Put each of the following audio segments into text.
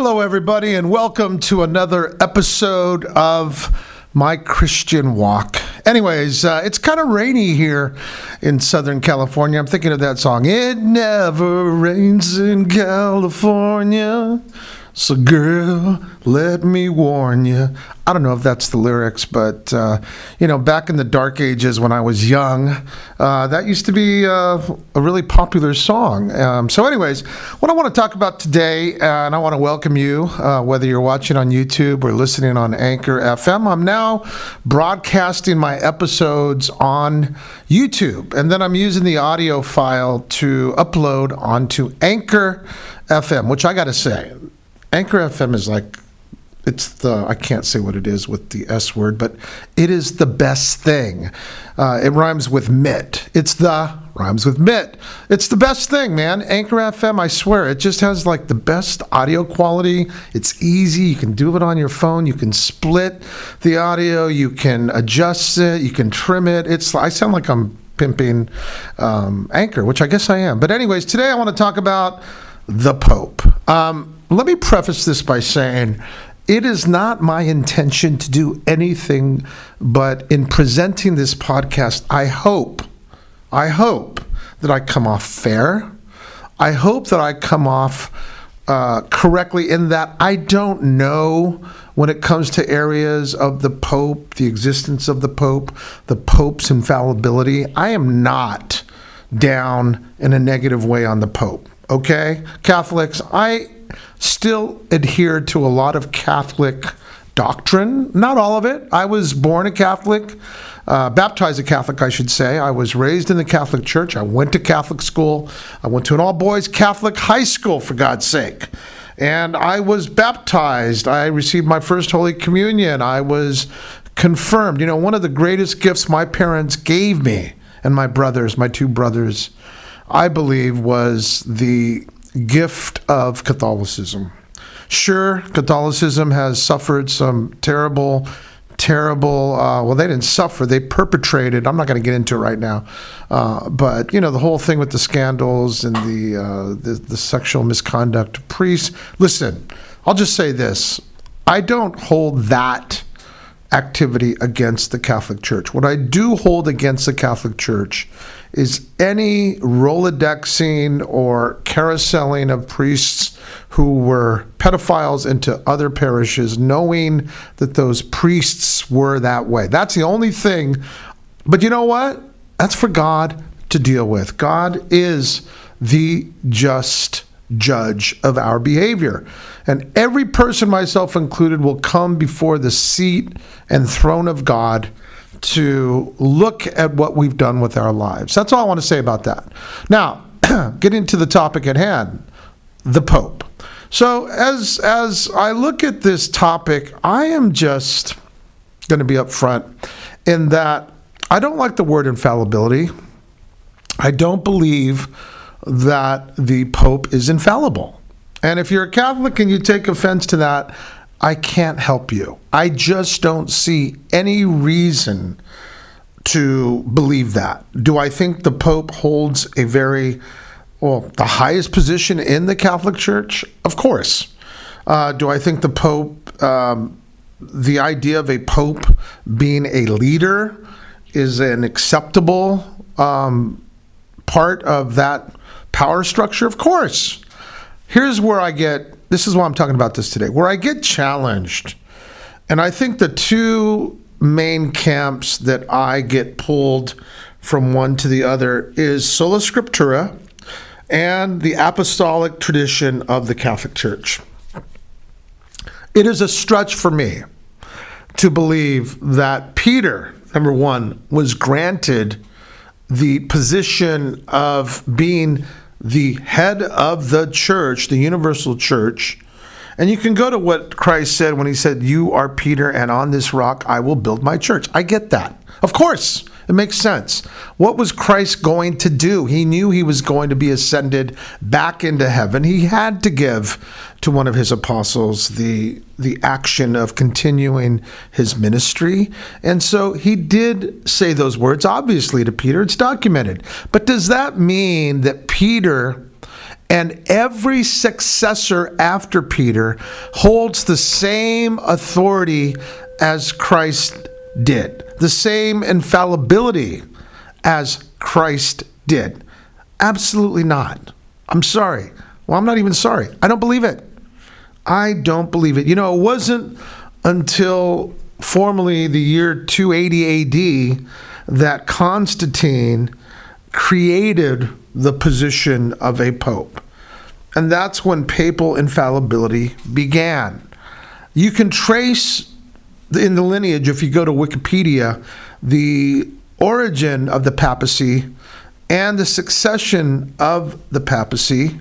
Hello, everybody, and welcome to another episode of My Christian Walk. Anyways, uh, it's kind of rainy here in Southern California. I'm thinking of that song, It Never Rains in California. So, girl, let me warn you. I don't know if that's the lyrics, but, uh, you know, back in the dark ages when I was young, uh, that used to be uh, a really popular song. Um, so, anyways, what I want to talk about today, and I want to welcome you, uh, whether you're watching on YouTube or listening on Anchor FM. I'm now broadcasting my episodes on YouTube, and then I'm using the audio file to upload onto Anchor FM, which I got to say, Anchor FM is like it's the I can't say what it is with the S word, but it is the best thing. Uh, it rhymes with mitt. It's the rhymes with mitt. It's the best thing, man. Anchor FM, I swear, it just has like the best audio quality. It's easy. You can do it on your phone. You can split the audio. You can adjust it. You can trim it. It's I sound like I'm pimping um, Anchor, which I guess I am. But anyways, today I want to talk about the Pope. Um, let me preface this by saying it is not my intention to do anything but in presenting this podcast, I hope, I hope that I come off fair. I hope that I come off uh, correctly in that I don't know when it comes to areas of the Pope, the existence of the Pope, the Pope's infallibility. I am not down in a negative way on the Pope. Okay? Catholics, I still adhere to a lot of Catholic doctrine. Not all of it. I was born a Catholic, uh, baptized a Catholic, I should say. I was raised in the Catholic Church. I went to Catholic school. I went to an all boys Catholic high school, for God's sake. And I was baptized. I received my first Holy Communion. I was confirmed. You know, one of the greatest gifts my parents gave me and my brothers, my two brothers, I believe, was the gift of Catholicism. Sure, Catholicism has suffered some terrible, terrible. Uh, well, they didn't suffer; they perpetrated. I'm not going to get into it right now, uh, but you know the whole thing with the scandals and the, uh, the the sexual misconduct of priests. Listen, I'll just say this: I don't hold that activity against the Catholic Church. What I do hold against the Catholic Church is any Rolodexing or carouseling of priests who were pedophiles into other parishes, knowing that those priests were that way. That's the only thing. But you know what? That's for God to deal with. God is the just judge of our behavior. And every person, myself included, will come before the seat and throne of God to look at what we've done with our lives. That's all I want to say about that. Now, getting to the topic at hand, the Pope. So as as I look at this topic, I am just going to be upfront in that I don't like the word infallibility. I don't believe that the Pope is infallible. And if you're a Catholic and you take offense to that, I can't help you. I just don't see any reason to believe that. Do I think the Pope holds a very, well, the highest position in the Catholic Church? Of course. Uh, do I think the Pope, um, the idea of a Pope being a leader is an acceptable um, part of that power structure? Of course. Here's where I get this is why I'm talking about this today, where I get challenged. And I think the two main camps that I get pulled from one to the other is sola scriptura and the apostolic tradition of the Catholic Church. It is a stretch for me to believe that Peter, number one, was granted the position of being the head of the church, the universal church. And you can go to what Christ said when he said, You are Peter, and on this rock I will build my church. I get that. Of course. It makes sense. What was Christ going to do? He knew he was going to be ascended back into heaven. He had to give to one of his apostles the the action of continuing his ministry. And so he did say those words obviously to Peter. It's documented. But does that mean that Peter And every successor after Peter holds the same authority as Christ did, the same infallibility as Christ did. Absolutely not. I'm sorry. Well, I'm not even sorry. I don't believe it. I don't believe it. You know, it wasn't until formally the year 280 AD that Constantine created the position of a pope. And that's when papal infallibility began. You can trace in the lineage, if you go to Wikipedia, the origin of the papacy and the succession of the papacy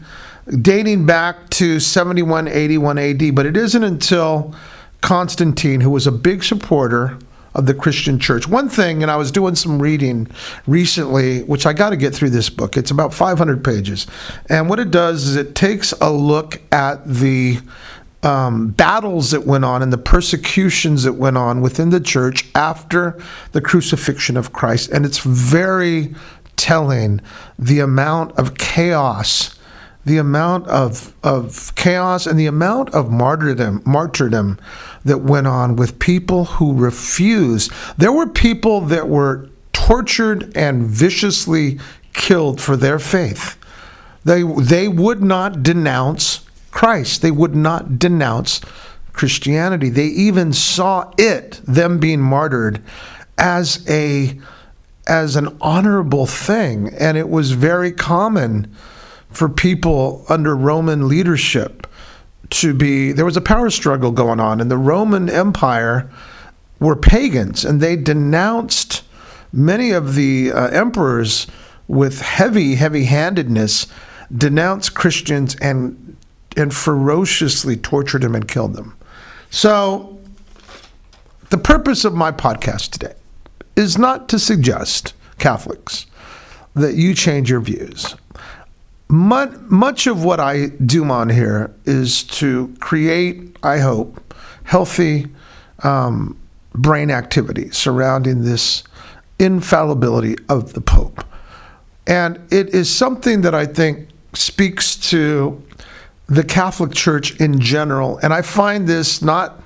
dating back to 71 81 AD. But it isn't until Constantine, who was a big supporter of the Christian church. One thing, and I was doing some reading recently, which I got to get through this book. It's about 500 pages. And what it does is it takes a look at the um, battles that went on and the persecutions that went on within the church after the crucifixion of Christ. And it's very telling the amount of chaos the amount of, of chaos and the amount of martyrdom, martyrdom that went on with people who refused. There were people that were tortured and viciously killed for their faith. They, they would not denounce Christ, they would not denounce Christianity. They even saw it, them being martyred, as a as an honorable thing, and it was very common for people under Roman leadership to be there was a power struggle going on and the Roman Empire were pagans and they denounced many of the uh, emperors with heavy heavy-handedness denounced Christians and and ferociously tortured them and killed them. So the purpose of my podcast today is not to suggest Catholics that you change your views much, much of what I do on here is to create, I hope, healthy um, brain activity surrounding this infallibility of the Pope. And it is something that I think speaks to the Catholic Church in general. And I find this not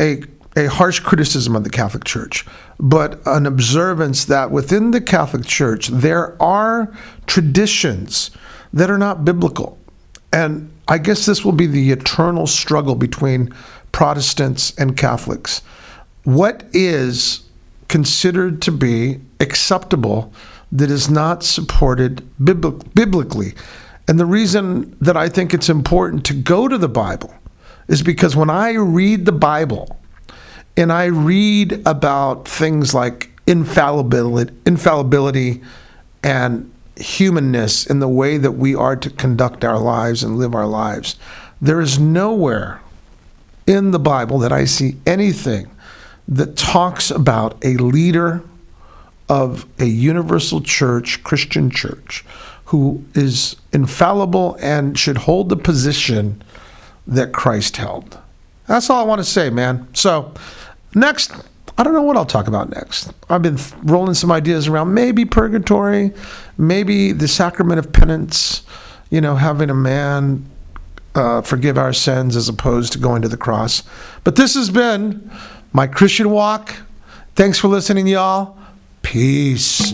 a, a harsh criticism of the Catholic Church, but an observance that within the Catholic Church, there are traditions that are not biblical. And I guess this will be the eternal struggle between Protestants and Catholics. What is considered to be acceptable that is not supported biblically? And the reason that I think it's important to go to the Bible is because when I read the Bible and I read about things like infallibility, infallibility and humanness in the way that we are to conduct our lives and live our lives. There is nowhere in the Bible that I see anything that talks about a leader of a universal church, Christian church, who is infallible and should hold the position that Christ held. That's all I want to say, man. So, next I don't know what I'll talk about next. I've been rolling some ideas around maybe purgatory, maybe the sacrament of penance, you know, having a man uh, forgive our sins as opposed to going to the cross. But this has been my Christian walk. Thanks for listening, y'all. Peace.